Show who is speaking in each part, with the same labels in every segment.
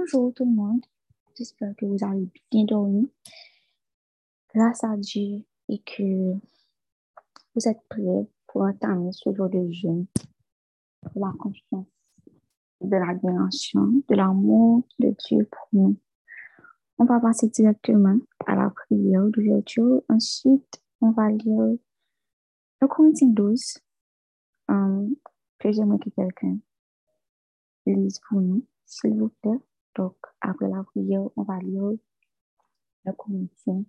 Speaker 1: Bonjour tout le monde. J'espère que vous avez bien dormi. Grâce à Dieu et que vous êtes prêts pour entamer ce jour de jeûne pour la confiance, de l'admiration, de l'amour de Dieu pour nous. On va passer directement à la prière d'ouverture. Ensuite, on va lire le Corinthiens 12 um, que j'aimerais que quelqu'un lise pour nous, s'il vous plaît. Donc, après la prière, on va lire le Corinthiens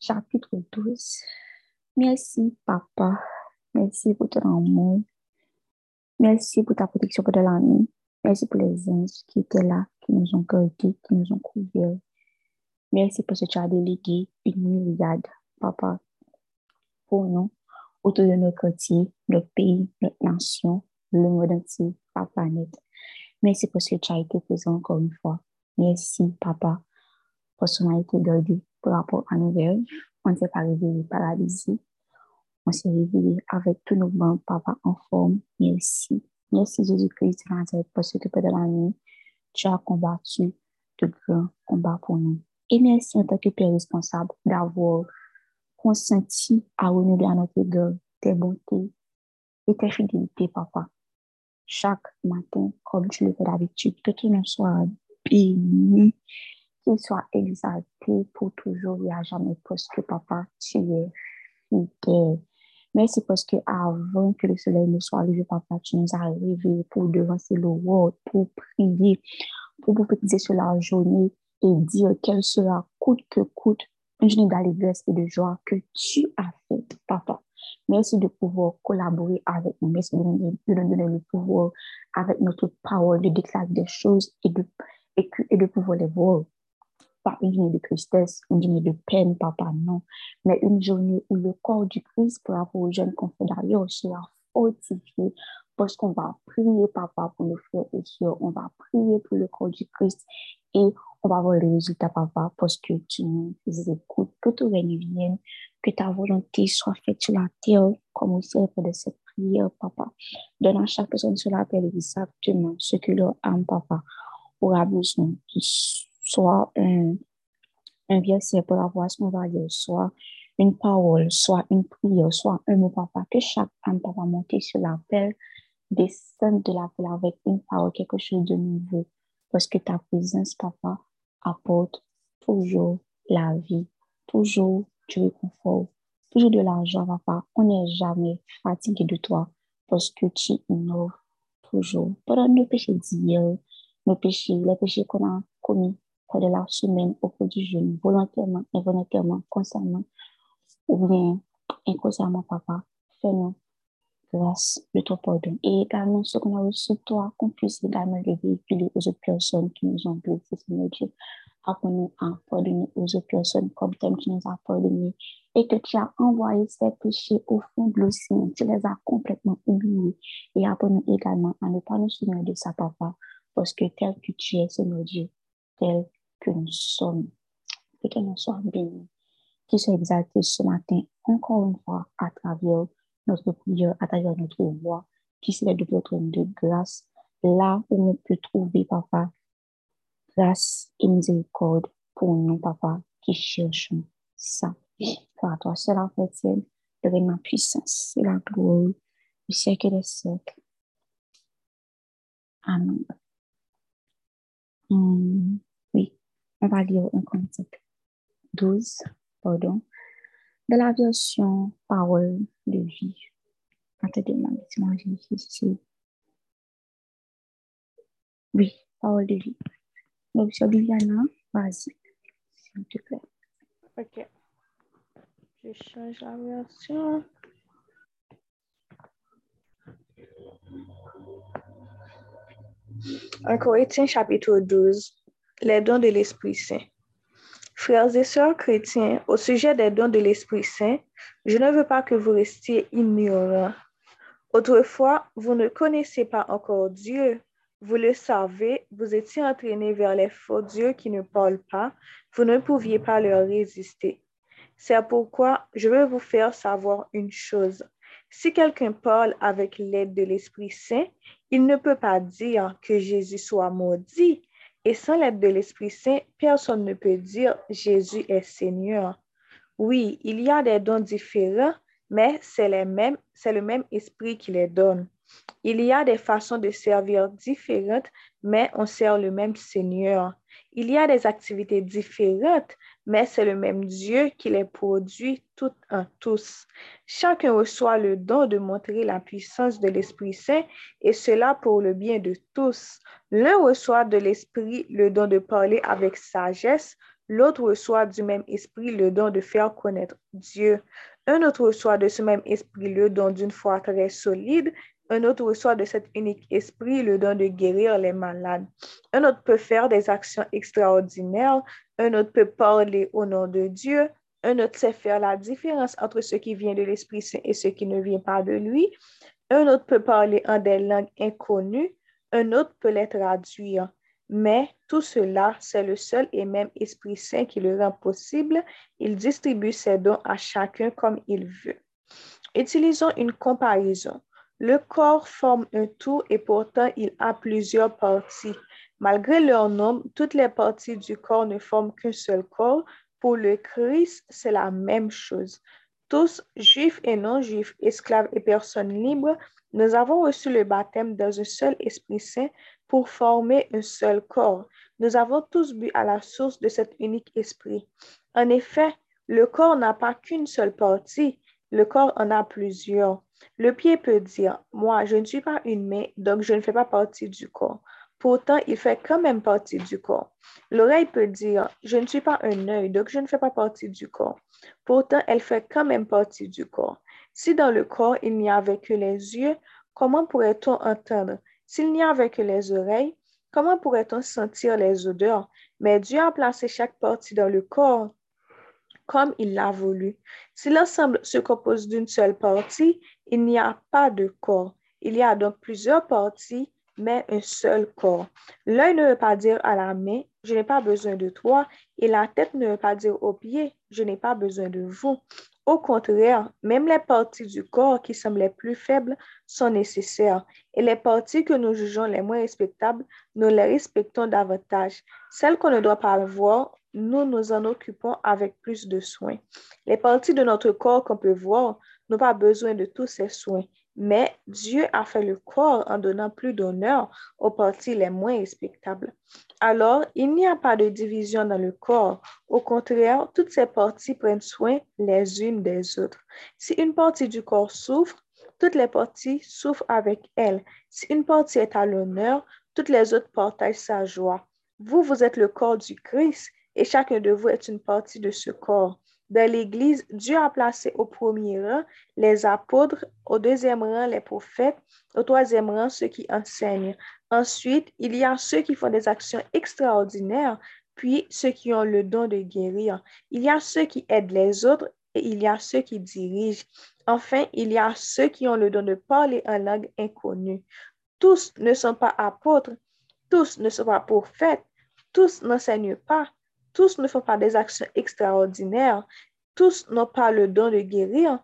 Speaker 1: chapitre 12. Merci, Papa. Merci pour ton amour. Merci pour ta protection pendant la nuit. Merci pour les anges qui étaient là, qui nous ont gardés, qui nous ont couverts. Merci pour ce que tu as délégué une myriade, Papa, pour nous, autour de notre quartier, notre pays, notre nation, le monde entier, la planète. Merci pour ce que tu as été présent encore une fois. Merci, Papa, pour a été gardé par rapport à nos rêves. On ne s'est pas réveillé paralysé. On s'est réveillé avec tous nos membres, Papa, en forme. Merci. Merci, Jésus-Christ, parce que pendant la nuit, tu as combattu de grands combats pour nous. Et merci en tant que Père responsable d'avoir consenti à renouveler à notre égard tes bontés et tes fidélités, Papa chaque matin, comme tu le fais d'habitude, que tu ne sois béni, qu'il soit exalté pour toujours et à jamais, parce que papa, tu es fidèle. Merci parce que avant que le soleil ne soit levé, papa, tu nous as réveillés pour devancer le world, pour prier, pour prophétiser sur la journée et dire qu'elle sera coûte que coûte une journée d'allégresse et de joie que tu as faite, papa. Merci de pouvoir collaborer avec nous. Merci de nous, donner le pouvoir avec notre parole de déclarer des choses et de, et, et de pouvoir les voir. Pas une journée de tristesse, une journée de peine, papa, non. Mais une journée où le corps du Christ pour rapport aux jeunes confédérés sera fortifié parce qu'on va prier, papa, pour nos frères et sœurs. On va prier pour le corps du Christ et on va voir les résultats, papa, parce que tu nous écoutes, que ton règne vienne, que ta volonté soit faite sur la terre, comme aussi fait de cette prière, papa. Donne à chaque personne sur la terre exactement ce que leur âme, papa, aura besoin. Soit un, un verset pour avoir ce qu'on soit une parole, soit une prière, soit un mot, papa, que chaque âme, papa, monte sur la terre, descende de la terre avec une parole, quelque chose de nouveau. Parce que ta présence, papa, apporte toujours la vie, toujours du réconfort, toujours de l'argent, papa. On n'est jamais fatigué de toi parce que tu innove toujours. Pendant nos péchés d'hier, nos péchés, les péchés qu'on a commis pendant la semaine au cours du jeûne, volontairement, involontairement, consciemment ou bien inconsciemment, papa, fais-nous grâce de ton pardon. Et également, ce qu'on a reçu toi, qu'on puisse également le véhiculer aux autres personnes qui nous ont blessés, Seigneur Dieu. Apprends-nous à pardonner aux autres personnes comme toi tu nous as pardonné et que tu as envoyé ces péchés au fond de l'océan. Tu les as complètement oubliés. Et apprends-nous également à ne pas nous souvenir de ça, papa, parce que tel que tu es, Seigneur Dieu, tel que nous sommes, que nous sois béni, qui soit exalté ce matin, encore une fois, à travers notre prière, à travers notre voix, qui serait de votre grâce, là où on peut trouver, papa, grâce et miséricorde pour nous, papa, qui cherchons ça. Pour toi, c'est la chrétienne, de ma puissance et la gloire du siècle des siècles. Amen. Hum, oui, on va lire un concept 12, pardon de la version parole de vie. Ici. Oui, parole de vie. Donc, sur Viviana, vas-y, s'il te plaît.
Speaker 2: Ok. Je change la version. En Corinthiens chapitre 12, les dons de l'Esprit Saint. Frères et sœurs chrétiens, au sujet des dons de l'Esprit Saint, je ne veux pas que vous restiez ignorants. Autrefois, vous ne connaissez pas encore Dieu. Vous le savez, vous étiez entraînés vers les faux dieux qui ne parlent pas. Vous ne pouviez pas leur résister. C'est pourquoi je veux vous faire savoir une chose. Si quelqu'un parle avec l'aide de l'Esprit Saint, il ne peut pas dire que Jésus soit maudit Et sans l'aide de l'Esprit Saint, personne ne peut dire Jésus est Seigneur. Oui, il y a des dons différents, mais c'est le même esprit qui les donne. Il y a des façons de servir différentes, mais on sert le même Seigneur. Il y a des activités différentes, mais c'est le même Dieu qui les produit toutes en tous. Chacun reçoit le don de montrer la puissance de l'Esprit Saint et cela pour le bien de tous. L'un reçoit de l'Esprit le don de parler avec sagesse, l'autre reçoit du même Esprit le don de faire connaître Dieu. Un autre reçoit de ce même Esprit le don d'une foi très solide un autre reçoit de cet unique esprit le don de guérir les malades. Un autre peut faire des actions extraordinaires. Un autre peut parler au nom de Dieu. Un autre sait faire la différence entre ce qui vient de l'Esprit Saint et ce qui ne vient pas de lui. Un autre peut parler en des langues inconnues. Un autre peut les traduire. Mais tout cela, c'est le seul et même Esprit Saint qui le rend possible. Il distribue ses dons à chacun comme il veut. Utilisons une comparaison. Le corps forme un tout et pourtant il a plusieurs parties. Malgré leur nombre, toutes les parties du corps ne forment qu'un seul corps. Pour le Christ, c'est la même chose. Tous, juifs et non-juifs, esclaves et personnes libres, nous avons reçu le baptême dans un seul Esprit Saint pour former un seul corps. Nous avons tous bu à la source de cet unique esprit. En effet, le corps n'a pas qu'une seule partie, le corps en a plusieurs. Le pied peut dire, moi, je ne suis pas une main, donc je ne fais pas partie du corps. Pourtant, il fait quand même partie du corps. L'oreille peut dire, je ne suis pas un œil, donc je ne fais pas partie du corps. Pourtant, elle fait quand même partie du corps. Si dans le corps, il n'y avait que les yeux, comment pourrait-on entendre? S'il n'y avait que les oreilles, comment pourrait-on sentir les odeurs? Mais Dieu a placé chaque partie dans le corps comme il l'a voulu. Si l'ensemble se compose d'une seule partie, il n'y a pas de corps. Il y a donc plusieurs parties, mais un seul corps. L'œil ne veut pas dire à la main, je n'ai pas besoin de toi, et la tête ne veut pas dire aux pieds, je n'ai pas besoin de vous. Au contraire, même les parties du corps qui semblent les plus faibles sont nécessaires, et les parties que nous jugeons les moins respectables, nous les respectons davantage. Celles qu'on ne doit pas voir, nous nous en occupons avec plus de soin. Les parties de notre corps qu'on peut voir n'ont pas besoin de tous ces soins, mais Dieu a fait le corps en donnant plus d'honneur aux parties les moins respectables. Alors, il n'y a pas de division dans le corps. Au contraire, toutes ces parties prennent soin les unes des autres. Si une partie du corps souffre, toutes les parties souffrent avec elle. Si une partie est à l'honneur, toutes les autres partagent sa joie. Vous, vous êtes le corps du Christ et chacun de vous est une partie de ce corps. Dans l'Église, Dieu a placé au premier rang les apôtres, au deuxième rang les prophètes, au troisième rang ceux qui enseignent. Ensuite, il y a ceux qui font des actions extraordinaires, puis ceux qui ont le don de guérir. Il y a ceux qui aident les autres et il y a ceux qui dirigent. Enfin, il y a ceux qui ont le don de parler en langue inconnue. Tous ne sont pas apôtres, tous ne sont pas prophètes, tous n'enseignent pas, tous ne font pas des actions extraordinaires. Tous n'ont pas le don de guérir.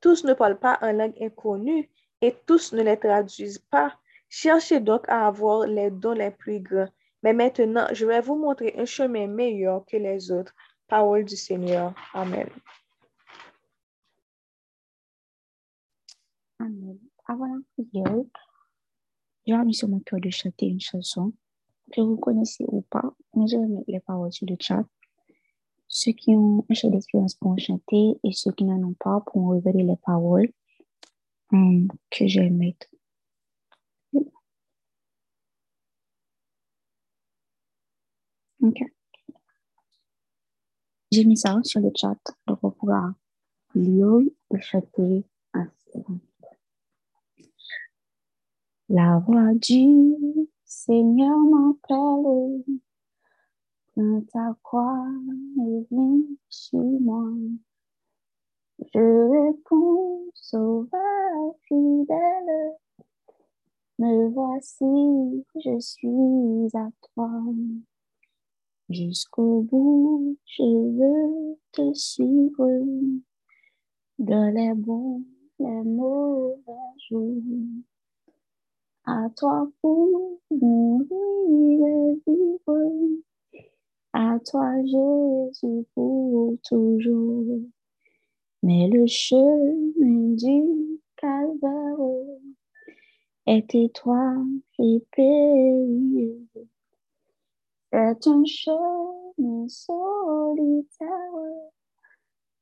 Speaker 2: Tous ne parlent pas en langue inconnue et tous ne les traduisent pas. Cherchez donc à avoir les dons les plus grands. Mais maintenant, je vais vous montrer un chemin meilleur que les autres. Parole du Seigneur. Amen.
Speaker 1: Amen. Avant la prière, j'ai mis sur mon cœur de chanter une chanson que vous connaissez ou pas, mais je vais mettre les paroles sur le chat. Ceux qui ont un chef d'expérience pour chanter et ceux qui n'en ont pas pourront regarder les paroles um, que je vais mettre. Ok. J'ai mis ça sur le chat, donc on pourra lire et chanter. La voix du Seigneur m'appelle, prends ta croix et viens chez moi. Je réponds, sauveur fidèle, me voici, je suis à toi. Jusqu'au bout, je veux te suivre dans les bons, les mauvais jours À toi pour mourir et vivre. À toi, Jésus, pour toujours. Mais le chemin du calvaire est étroit et périlleux. C'est un chemin solitaire,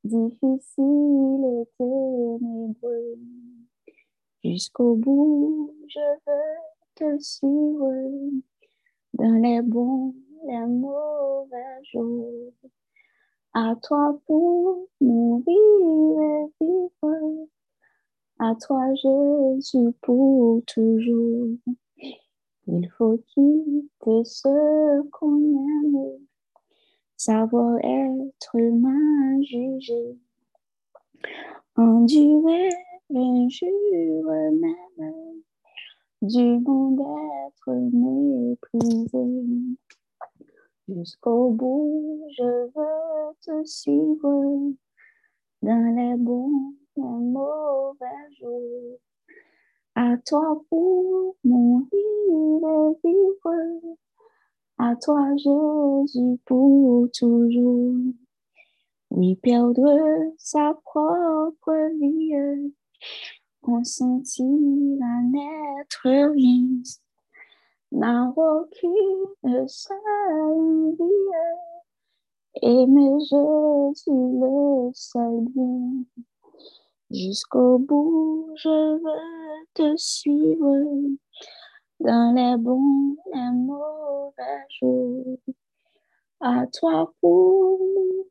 Speaker 1: difficile et ténébreux. Jusqu'au bout, je veux te suivre dans les bons, les mauvais jours. À toi pour mourir et vivre. À toi, Jésus, pour toujours. Il faut quitter ce qu'on aime, savoir être mal jugé, endurer l'injure même du monde être méprisé. Jusqu'au bout, je veux te suivre dans les bons et mauvais jours. À toi pour mourir et vivre. À toi, Jésus, pour toujours. Oui, perdre sa propre vie, consentir à n'être rien, n'a aucune seule vie. Aimer Jésus, le seul bien. Jusqu'au bout, je veux te suivre dans les bons et mauvais jours. À toi pour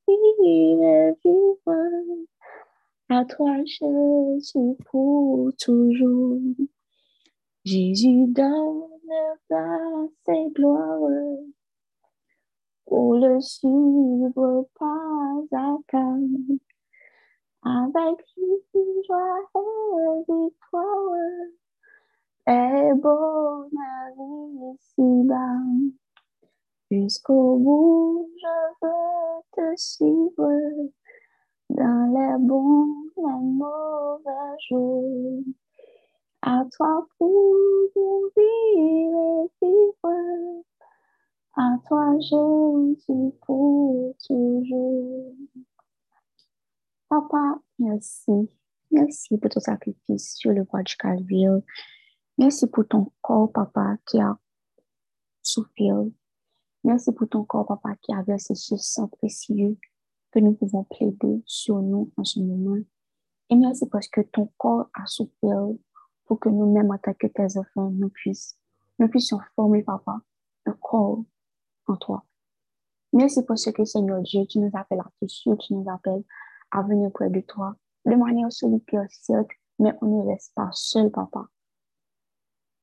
Speaker 1: vivre et vivre. À toi, Jésus, pour toujours. Jésus donne grâce et gloire pour le suivre pas à pas. Avec joie et victoire, et bon ma vie ici-bas. Jusqu'au bout, je veux te suivre dans les bons À toi pour vivre et vivre. À toi, Jésus, pour toujours. Papa, merci. Merci pour ton sacrifice sur le bois du Calvaire. Merci pour ton corps, papa, qui a souffert. Merci pour ton corps, papa, qui a versé ce sang précieux que nous pouvons plaider sur nous en ce moment. Et merci parce que ton corps a souffert pour que nous-mêmes, en tant que tes enfants, nous puissions, nous puissions former, papa, un corps en toi. Merci pour ce que, Seigneur Dieu, tu nous appelles à te suivre, tu nous appelles à venir près de toi, de manière solitaire, certes, mais on ne reste pas seul, papa.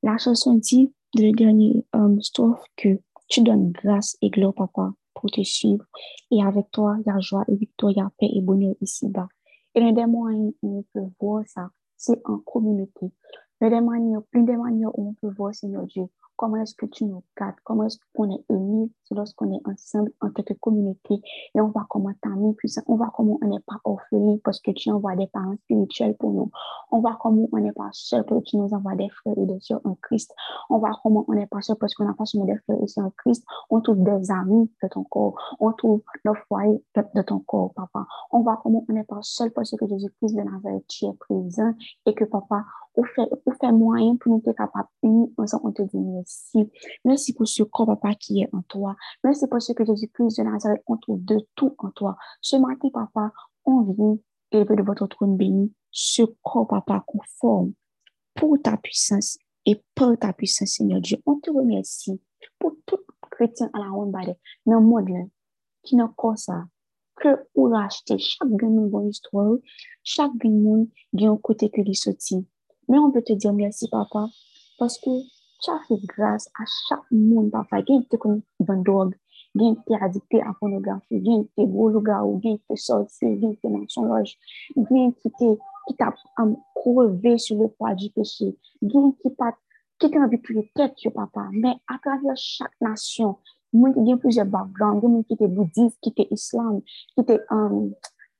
Speaker 1: La chanson dit, de le dernier um, strophe, que tu donnes grâce et gloire, papa, pour te suivre. Et avec toi, il y a joie et victoire, il y a paix et bonheur ici-bas. Et l'un des moyens où on peut voir ça, c'est en communauté. L'une des manières, l'une des manières où on peut voir, Seigneur Dieu, comment est-ce que tu nous gardes, comment est-ce qu'on est unis, c'est lorsqu'on est ensemble en tant que communauté et on voit comment t'as mis puissant, on voit comment on n'est pas orphelin parce que tu envoies des parents spirituels pour nous, on voit comment on n'est pas seul parce que tu nous envoies des frères et des sœurs en Christ, on voit comment on n'est pas seul parce qu'on n'a pas seulement des frères et sœurs en Christ, on trouve des amis de ton corps, on trouve le foyer de ton corps, papa, on voit comment on n'est pas seul parce que Jésus-Christ de Nazareth, tu es présent et que papa, on fait moyen pour nous être capables unis ensemble, on te dit merci. Merci pour ce corps, papa, qui est en toi. Merci pour ce que Jésus-Christ de Nazareth, on trouve de tout en toi. Ce matin, papa, on vient élever de votre trône béni ce corps, papa, conforme pour ta puissance et pour ta puissance, Seigneur Dieu. On te remercie pour tout chrétien à la ronde dans le monde qui n'a pas ça que ou racheter chaque gamin dans histoire, chaque gamin qui a un côté que lui sorti. Mais on peut te dire merci, papa, parce que fait grâce à chaque monde, papa. Il y a qui vend drogue, il y a qui addicté à la pornographie, il y a qui gros loup-garou, il y a qui sorti, il y a qui mensonge, il y a qui t'a crevé sur le poids du péché, il y a qui t'a qui t'a envie de tuer tête, papa. Mais à travers chaque nation, il y a plusieurs backgrounds, il y a qui étaient bouddhistes, qui étaient islam, qui étaient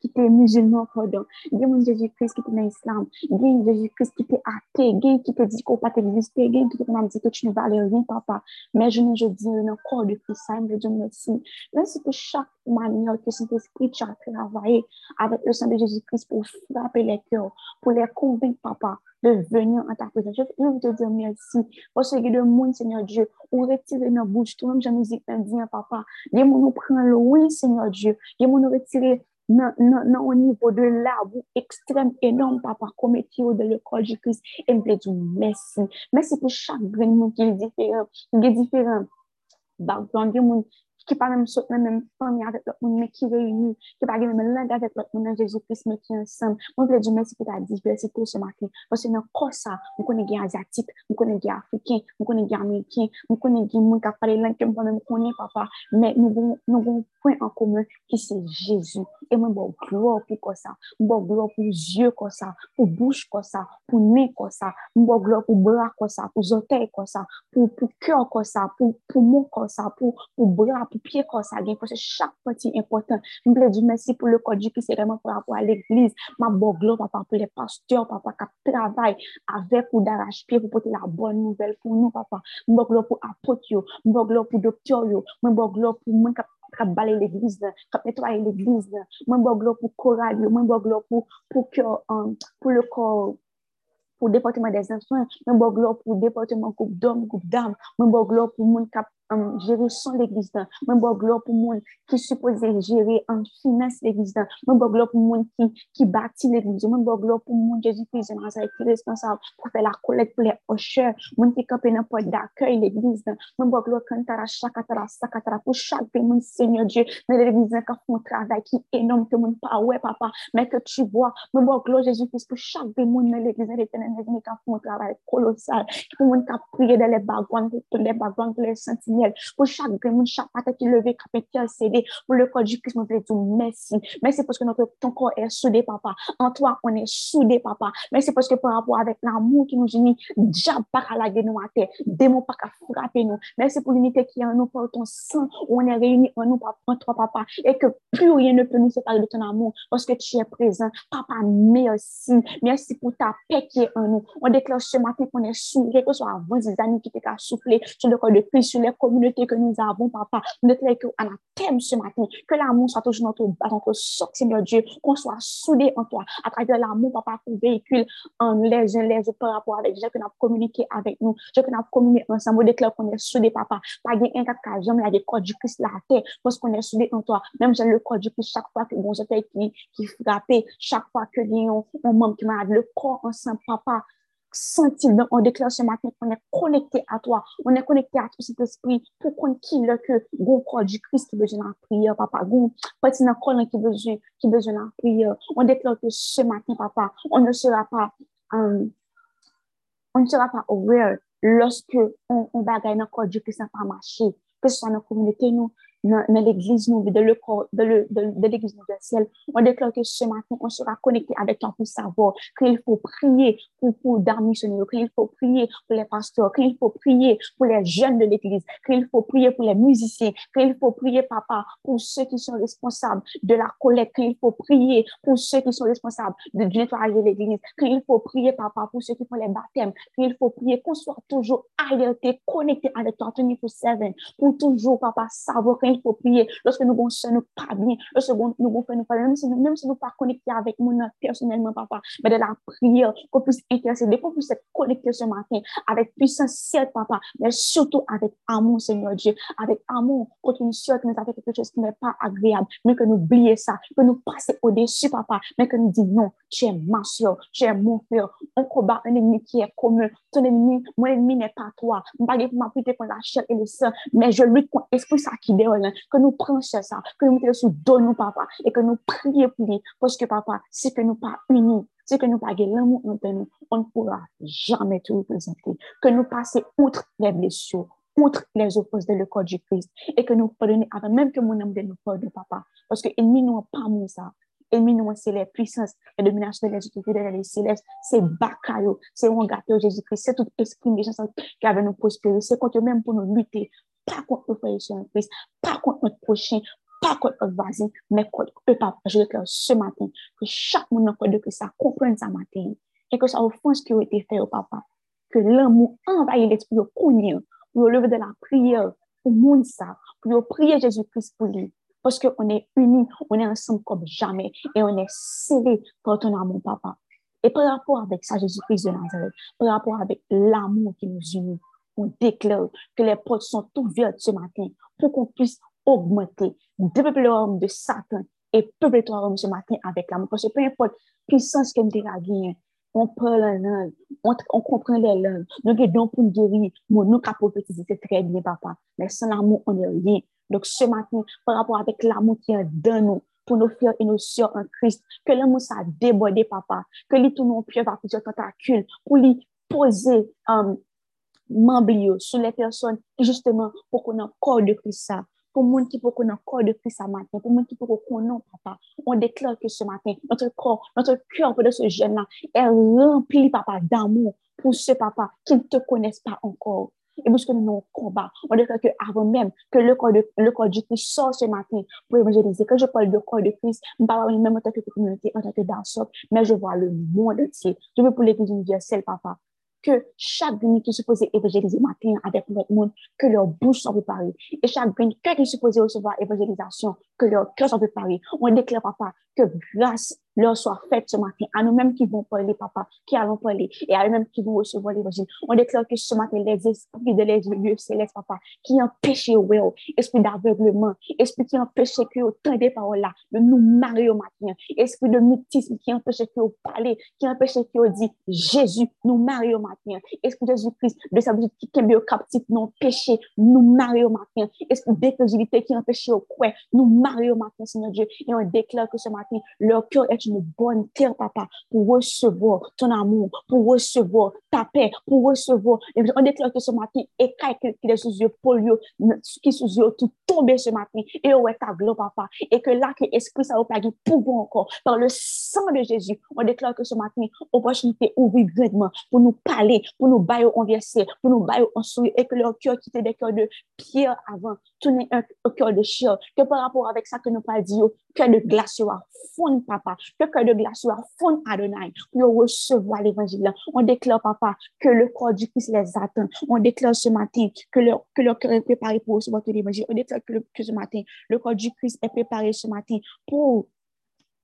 Speaker 1: qui étaient musulmans, pardon. Il y a mon Jésus-Christ qui était dans l'islam. Il y a Jésus-Christ qui était athée. Il y a qui te dit qu'on pas t'exister. Il y a qui te dit que tu ne valais rien, papa. Mais je ne je dis encore de Christ, me Dieu merci. Merci pour chaque manière que Saint-Esprit a travaillé avec le sang de Jésus-Christ pour frapper les cœurs, pour les convaincre, papa, de venir en ta présence. Je veux te dire merci parce que de monde, Seigneur Dieu, ou retirer nos bouches, toi-même, je nous dis, papa. Les nous prend loin, Seigneur Dieu. Les nous retirer au niveau de l'arbre extrême énorme, papa, comme de l'école du Christ. Et me dire merci. Merci pour chaque grain qui est différent, qui est différent. Background, qui pas même sauter même famille avec l'autre monde, mais qui réunit, qui pas même langue avec l'autre monde, Jésus-Christ, mais qui ensemble. Moi, je veux dire merci pour ta diversité ce matin. Parce que dans le ça, nous connaissons les asiatiques, nous connaissons les africains, nous connaissons les américains, nous connaissons les gens qui parlent langue que nous connaissons, papa. Mais nous avons un point en commun qui c'est Jésus. Et moi, je gloire pour ça? Je gloire pour yeux comme ça, pour bouche comme ça, pour nez comme ça? Je gloire pour bras comme ça, pour orteils comme ça, pour cœur comme ça, pour poumon comme ça, pour bras, pied comme ça, parce que chaque partie important. Je voulais dire merci pour le code qui c'est vraiment par rapport à l'église. Ma bonne papa, pour les pasteurs, papa, qui travaillent avec ou d'arrache-pied pour porter la bonne nouvelle pour nous, papa. Je pour apôtre, je pour docteur, je pour moi qui kap bale l'egliz nan, kap netwaye l'egliz nan, mwen bo glo pou koral yo, mwen bo glo pou, pou, kyo, um, pou le kor, pou departement des enfants, mwen bo glo pou departement koup dom, koup dam, mwen bo glo pou moun kap gérer son pour monde qui supposé gérer en finance l'église moi bon gloire pour monde qui qui bâtit l'église. Moi bon gloire pour monde Jésus Christ de Nazareth est responsable pour faire la collecte pour les hocheurs. Monde qui campé dans porte d'accueil l'église moi bon gloire quand tara chakatara sakatara pour chaque monde Seigneur Dieu dans l'église qui font un travail qui est énorme que monde pas ouais papa mais que tu vois. Moi bon gloire Jésus Christ pour chaque monde dans l'église l'éternel qui font un travail colossal pour monde qui prier dans les backgrounds pour les backgrounds pour les pour chaque grand chaque patate qui levé, qui a cédé, pour le corps du Christ, nous voulons merci. Merci parce que notre, ton corps est soudé, papa. En toi, on est soudé, papa. Merci parce que par rapport avec l'amour qui nous unit, déjà pas à la nous à terre, démon pas qu'à frapper nous. Merci pour l'unité qui est en nous par ton sang, où on est réunis en nous par toi, papa, et que plus rien ne peut nous séparer de ton amour parce que tu es présent. Papa, merci. Merci pour ta paix qui est en nous. On déclare ce matin qu'on est soudé, que ce soit avant des années qui t'ont soufflé sur le corps de Christ, sur les communauté que nous avons, papa. Nous déclarons qu'à la thème ce matin, que l'amour soit toujours notre notre socle, Seigneur Dieu, qu'on soit soudés en toi, à travers l'amour, papa, qu'on véhicule en les uns les autres par rapport avec. Dieu, que nous avons communiqué avec nous, Dieu, que nous avons communiqué ensemble, nous déclarons qu'on est soudés, papa. Pas un cas de jamais, il y a des corps du Christ la terre, parce qu'on est soudés en toi. Même j'ai le corps du Christ chaque fois que je qui, qui frappé, chaque fois que a un membre qui m'a le corps ensemble, papa, sentir. Donc, on déclare ce matin qu'on est connecté à toi. On est connecté à tout cet esprit pour qu'on qui le que bon corps du Christ qui besoin de la prière, papa. Bon, petit corps qui besoin, qui besoin de la prière. On déclare que ce matin, papa, on ne sera pas, um, on ne sera pas aware lorsque on, on bagaille dans le corps du Christ n'a pas marché. Que ce soit dans la communauté, nous, dans, l'église nous, de l'église universelle, on déclare que ce matin, on sera connecté avec toi pour savoir qu'il faut prier pour, pour missionnaires, qu'il faut prier pour les pasteurs, qu'il faut prier pour les jeunes de l'église, qu'il faut prier pour les musiciens, qu'il faut prier, papa, pour ceux qui sont responsables de la collecte, qu'il faut prier pour ceux qui sont responsables de, du nettoyage de l'église, qu'il faut prier, papa, pour ceux qui font les baptêmes, qu'il faut prier qu'on soit toujours alerté, connecté avec toi 24-7, pour toujours, papa, savoir qu'il il faut prier. Lorsque nous ne sommes pas bien, lorsque nous ne pas même si nous ne sommes pas connectés avec nous personnellement, papa, mais de la prière, qu'on puisse intercéder, qu'on puisse être connecté ce matin avec puissance, ciel, papa, mais surtout avec amour, Seigneur Dieu, avec amour contre une soeur qui nous a fait quelque chose qui n'est pas agréable, mais que nous oublions ça, que nous passions au-dessus, papa, mais que nous disons non, tu es ma soeur, tu es mon frère, on combat un ennemi qui est commun, ton ennemi, mon ennemi n'est pas toi, je ne vais pas pour la chair et le sang, mais je lui contre l'esprit ça qui déroule que nous prenions ça, que nous mettions sous dos nous, papa, et que nous prions pour lui, parce que, papa, si que nous pas unis, si que nous pas l'amour entre nous, on ne pourra jamais tout représenter. Que nous passions outre les blessures, outre les opposés de le corps du Christ, et que nous pardonnions avant même que mon âme de nous pardonne, papa, parce que l'ennemi nous pas mon ça. Ennemi nous, c'est les puissances, les dominations de les autorités de les célestes, c'est Bakayo, c'est gâteau Jésus-Christ, c'est tout esprit méchant qui avait nous prospérer, c'est contre même pour nous lutter, pas contre nos frères et Christ, pas contre notre prochain, pas contre notre voisin, mais contre eux, papa. Je déclare ce matin que chaque monde dans de que ça comprenne ça matin. Et que ça offense qui a été fait au papa. Que l'amour envahit l'esprit au pour lever de la prière au monde ça, pour prier Jésus-Christ pour lui. Parce qu'on est unis, on est ensemble comme jamais et on est scellés par ton amour, papa. Et par rapport avec ça, Jésus-Christ de Nazareth, par rapport avec l'amour qui nous unit, on déclare que les portes sont ouvertes ce matin pour qu'on puisse augmenter, développer le royaume de Satan et peupler ton royaume ce matin avec l'amour. Parce que peu importe puissance que nous avons, on parle en langue, on, on, comprend les langues, nous guidons pour nous guérir, nous nous prophétiser, c'est très bien, papa. Mais sans l'amour, on n'est rien. Donc ce matin, par rapport avec l'amour qui est dans nous, pour nos frères et nos sœurs en Christ, que l'amour ça débordé, papa, que les tout nos pieds par plusieurs tentacules, pour lui poser um, membres sur les personnes, justement, pour qu'on ait corps de Christ ça, pour monde qui peut connaître corps de Christ ce matin, pour monde qui peut connaître papa, on déclare que ce matin, notre corps, notre cœur de ce jeune-là est rempli, papa, d'amour pour ce papa qui ne te connaissent pas encore. Et parce que nous avons combat, on déclare que avant même que le corps, de, le corps du Christ sort ce matin pour évangéliser, que je parle de corps de Christ, je parle même en tant que communauté, en tant que danseur, mais je vois le monde entier. Je veux pour l'Église universelle, papa, que chaque béni qui est supposé évangéliser matin avec notre monde, que leur bouche soit préparée. Et chaque béni qui est supposé recevoir évangélisation, que leur cœur soit préparé. On déclare, papa, que grâce leur soit faite ce matin, à nous-mêmes qui vont parler, papa, qui allons parler, et à eux-mêmes qui vont recevoir l'évangile. On déclare que ce matin, les esprits de les lieux célestes, papa, qui empêchent, well, esprit d'aveuglement, esprit qui empêche que vous des paroles là, nous marier au matin, esprit de mutisme qui empêche que vous parlez, qui empêche que vous dit Jésus, nous marier au matin, esprit de Jésus-Christ, de sa vie qui est captif, non péché, nous marier au matin, esprit d'incrédulité qui empêche au quoi, nous marier au matin, Seigneur Dieu, et on déclare que ce matin, leur cœur est une bonne terre, papa, pour recevoir ton amour, pour recevoir ta paix, pour recevoir. On déclare que ce matin, et qui est sous yeux polio, qui sous yeux tout tomber ce matin, et ouais ta gloire, papa, et que là, que l'esprit ça pas pour encore, par le sang de Jésus, on déclare que ce matin, opportunité ouvrir grandement pour nous parler, pour nous bailler en verset, pour nous bailler en sourire, et que leur cœur qui était des cœurs de pierre avant, tourner un, cœur de chair, que par rapport avec ça que nous pas dit, cœur de glace soit fond, papa, que cœur de glace soit fond, Adonai, pour recevoir l'évangile. On déclare, papa, que le corps du Christ les attend. On déclare ce matin que leur, que leur cœur est préparé pour recevoir l'évangile. On déclare que, que ce matin, le corps du Christ est préparé ce matin pour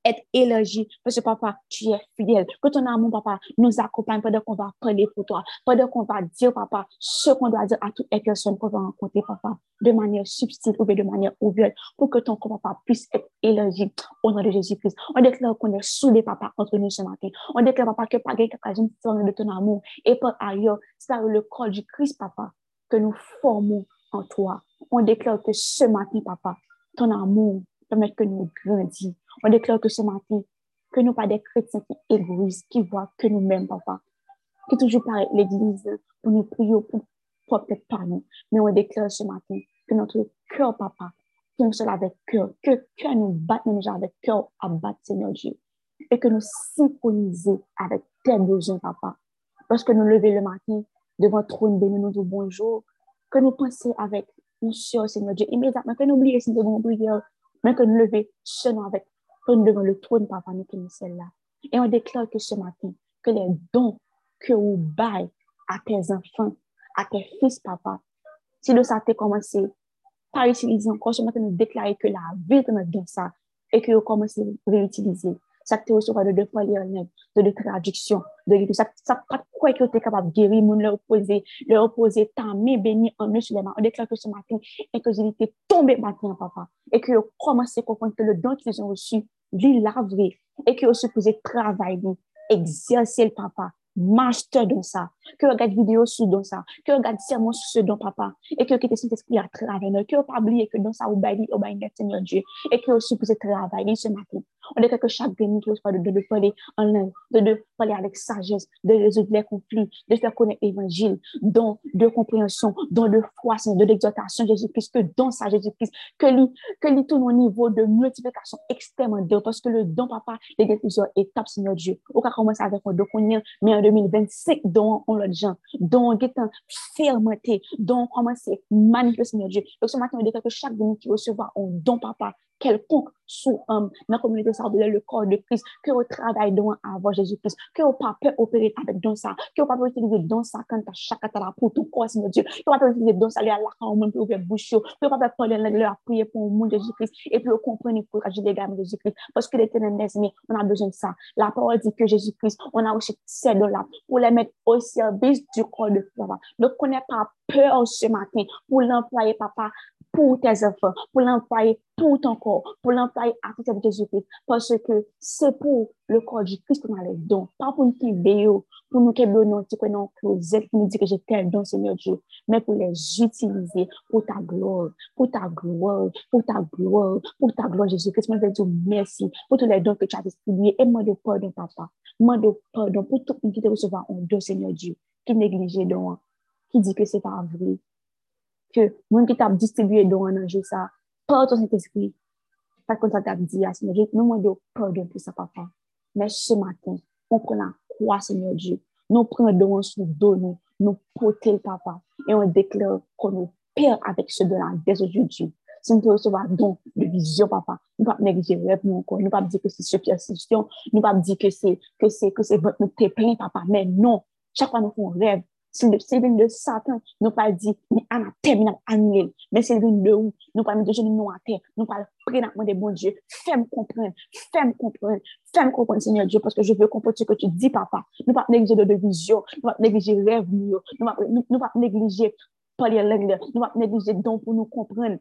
Speaker 1: être élargi parce que papa, tu es fidèle. Que ton amour, papa, nous accompagne pendant qu'on va parler pour toi, pendant qu'on va dire, papa, ce qu'on doit dire à toutes les personnes qu'on va rencontrer, papa, de manière subtile ou de manière ouverte, pour que ton corps, papa, puisse être élargi au nom de Jésus-Christ. On déclare qu'on est soudés, papa, entre nous ce matin. On déclare, papa, que par quelqu'un de ton amour et par ailleurs, c'est le corps du Christ, papa, que nous formons en toi. On déclare que ce matin, papa, ton amour permet que nous grandissions on déclare que ce matin, que nous pas des chrétiens qui égoïstes, qui voient que nous-mêmes, papa, qui toujours par l'église pour nous prier pour peut-être pas nous. Mais on déclare ce matin que notre cœur, papa, que nous sommes avec cœur, que cœur nous bat, nous avec cœur à battre, Seigneur Dieu. Et que nous synchroniser avec tes besoins, papa. Lorsque nous levons le matin devant trône de nous disons bonjour, que nous pensions avec nous Seigneur Dieu, immédiatement, que nous oublions si nous prière, mais que nous levions seulement avec devant le trône, papa, nous celle-là. Et on déclare que ce matin, que les dons que vous baillez à tes enfants, à tes fils, papa, si le ça commencé par utiliser encore, ce matin, nous déclarer que la vie de notre ça, et que vous commencez à réutiliser. Ça te recevoir de deux fois de deux traductions, de livres. Ça, ça pas quoi que tu es capable de guérir, leur opposer, leur opposer, ta main bénie en eux sur les mains. On déclare que ce matin, et que j'ai été tombé maintenant, papa, et que vous commencez à comprendre que le don qu'ils ont reçu, li lavre, et que vous supposez travailler, exercer le papa, master dans ça, que vous regardez vidéo sur dans ça, que vous regardez sermon sur ce don papa, et que vous cet esprit à travailler, que vous pas oublier que dans ça, vous baillez, vous baillez, Seigneur Dieu, et que vous supposez travailler ce matin. On déclare que chaque béni qui reçoit de, de parler en langue, de, de parler avec sagesse, de résoudre les conflits, de faire connaître l'évangile, don de compréhension, don de foi, de l'exhortation Jésus-Christ, que don ça Jésus-Christ, que lui, que lui tout au niveau de multiplication extrêmement de parce que le don, papa, il y a plusieurs étapes, Seigneur Dieu. On va commencer avec un don qu'on mais en 2025, don on l'autre gens, don qui est fermeté, don commencer à manifester, Seigneur Dieu? Donc ce matin, on déclare que chaque béni qui recevra un don, papa, quelconque sous um, dans la communauté ça le corps de Christ, que vous travaillez devant avant Jésus-Christ, que vous pas peur opérer avec don ça, que vous pas utiliser don ça quand à chaque la pour ton corps, Seigneur Dieu, que vous pas utiliser don ça, aller à la au monde pour ouvrir bouche, que vous pas parler leur prier pour le monde Jésus-Christ, et puis comprenez pour agir les gars Jésus-Christ, parce que l'éternel mais on a besoin de ça. La parole dit que Jésus-Christ, on a aussi ces dons-là pour les mettre au service du corps de Papa. Donc, on n'a pas peur ce matin pour l'employer, Papa, pour tes enfants, pour l'employer pour ton corps, pour l'employer à côté de Jésus-Christ, parce que c'est pour le corps du Christ qu'on a les dons, pas pour nous qui pour nous qui nous qui nous closet, pour nous dire que j'ai tel don, Seigneur Dieu, mais pour les utiliser pour ta gloire, pour ta gloire, pour ta gloire, pour ta gloire, Jésus-Christ. Moi, je veux dire merci pour tous les dons que tu as distribués. Et moi de pardon, papa. Moi de pardon pour tout le monde qui te recevoir en don, Seigneur Dieu, qui négligeait don, qui dit que c'est pas vrai, que monde qui t'a distribué dans un ange ça, par ton Saint-Esprit, pas comme ça t'a dit, ah, Seigneur Dieu, nous demandons pardon pour ça, papa. Mais ce matin, on prend la croix, Seigneur Dieu. Nous prenons sous dos, nous, nous portons papa. Et on déclare qu'on nous perd avec ce de la dès aujourd'hui. Si nous recevoir don de vision, papa, nous ne pas négliger rêve nous encore. Nous ne pas dire que c'est superstition. Nous ne pas dire que c'est, que c'est, que c'est votre plein, papa. Mais non. Chaque fois nous faisons rêve, c'est de Satan, nous pas dit, ni anathème, ni annulé. Mais c'est de où, nous pas de genoux à terre, nous pas prendre de bon Dieu. Fais-moi comprendre, fais-moi comprendre, fais-moi comprendre, Seigneur Dieu, parce que je veux comprendre ce que tu dis, papa. Nous pas négliger de vision, nous pas négliger rêve, nous. Nous pas négliger parler langue, nous pas négliger don pour nous comprendre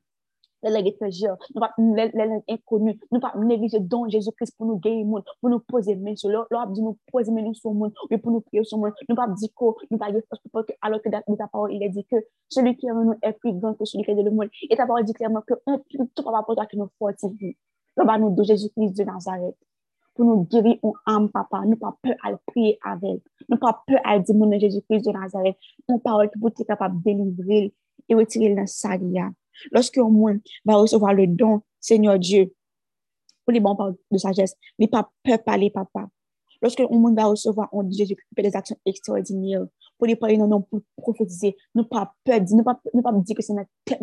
Speaker 1: langues étrangères, nous pas les langues inconnues, nous pas négliger don Jésus-Christ pour nous gagner monde, pour nous poser main sur l'autre, l'autre dit nous poser main sur monde, ou pour nous prier sur monde, nous pas dire que nous pas dire parce que alors que dans ta parole il a dit que celui qui est en nous est plus grand que celui qui est dans le monde, et ta parole dit clairement que un tout par rapport à qui nous fortifie. Là nous de Jésus-Christ de Nazareth pour nous guérir en âme, papa. Nous pas peur à prier avec. Nous pas peur à dire mon Jésus-Christ de Nazareth. Une parole qui peut être capable de délivrer et retirer le salia. Lorsque un monde va recevoir le don, Seigneur Dieu, pour les bons de sagesse, mais pas peur parler, papa. Lorsque un monde va recevoir un Jésus qui fait des actions extraordinaires, pour les parler, non, non, pour prophétiser, nous pas peur, nous pas, nous pas dire que c'est notre tête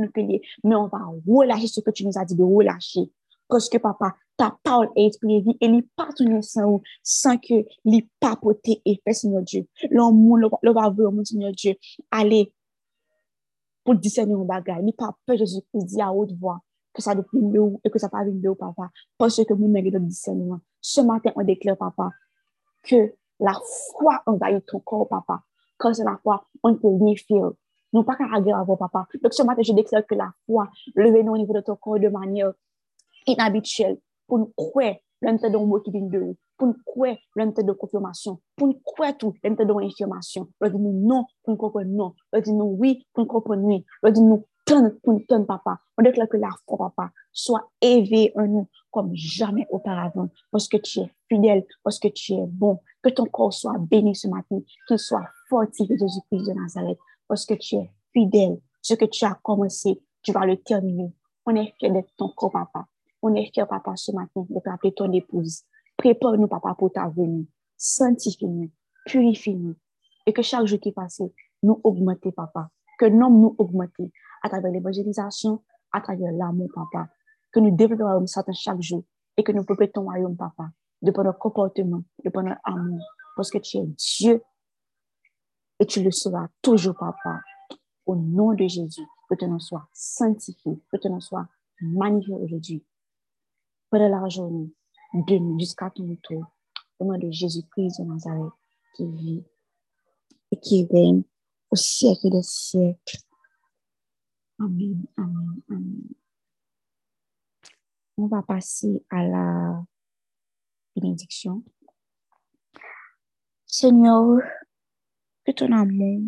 Speaker 1: mais on va relâcher ce que tu nous as dit de relâcher. Parce que, papa, ta parole est esprit vie et n'est pas tourner sans, sans que les papoter et Seigneur Dieu. L'homme, le va voir, Seigneur Dieu, pour discerner un bagage. Ni pas peur Jésus-Christ dit à haute voix que ça venir et que ça pas venir papa. Parce que nous mérites de discernement. Ce matin, on déclare, papa, que la foi envahit ton corps, papa. Quand c'est la foi, on peut rien faire. Nous pas qu'à agir avant, papa. Donc, ce matin, je déclare que la foi levée au niveau de ton corps de manière inhabituelle pour nous croire l'un de mot qui vient de nous pour nous croire l'entité de confirmation, pour nous croire tout l'entité de information. Le dit nous non, pour nous comprendre non. Le dit nous oui, pour nous comprendre oui. Le dit nous tonne pour nous tonne papa. On déclare que la foi, papa, soit éveillée en nous comme jamais auparavant, parce que tu es fidèle, parce que tu es bon. Que ton corps soit béni ce matin, qu'il soit fortifié Jésus-Christ de Nazareth, parce que tu es fidèle. Ce que tu as commencé, tu vas le terminer. On est fiers d'être ton corps, papa. On est fiers, papa, ce matin, de t'appeler ton épouse. Prépare-nous, papa, pour ta venue. Sanctifie-nous, purifie-nous. Et que chaque jour qui passe, nous augmenter, papa. Que nous nous augmenter à travers l'évangélisation, à travers l'amour, papa. Que nous développons ça chaque jour et que nous ton royaume, papa, de par notre comportement, de notre amour. Parce que tu es Dieu et tu le seras toujours, papa. Au nom de Jésus, que ton nom soit sanctifié, que ton nom soit magnifié aujourd'hui. Pendant la journée, de nous jusqu'à ton tour. Au nom de Jésus-Christ de Nazareth, qui vit et qui règne au siècle des siècles. Amen, amen, amen. On va passer à la bénédiction. Seigneur, que ton amour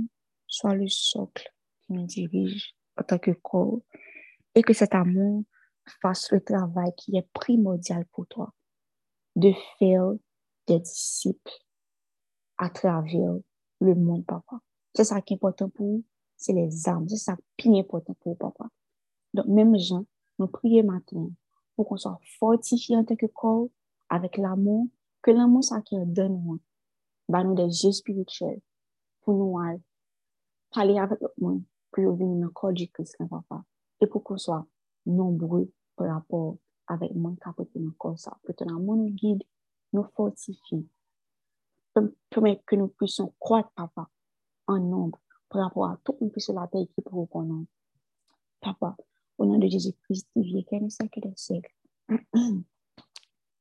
Speaker 1: soit le socle qui nous dirige en tant que corps et que cet amour fasse le travail qui est primordial pour toi de faire des disciples à travers le monde, papa. C'est ça qui est important pour vous, c'est les âmes. C'est ça qui est important pour vous, papa. Donc, même gens, nous prions maintenant pour qu'on soit fortifié en tant que corps avec l'amour, que l'amour, ça qui donne nous, bah, nous des yeux spirituels pour nous parler avec le monde, pour venir dans le corps du Christ, papa. Et pour qu'on soit nombreux par rapport avec mon capote encore ça. Que ton amour nous guide, nous fortifie. Permet que nous puissions croître, papa, en nombre par rapport à tout le monde sur la terre qui pour nous. Papa, au nom de Jésus-Christ, qui qu'elle ne siècle des siècles.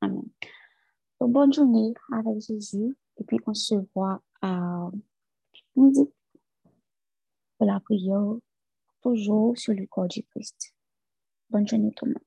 Speaker 1: Amen. Donc, bonne journée avec Jésus. Et puis, on se voit à midi pour la prière, toujours sur le corps du Christ. Bonne journée tout le monde.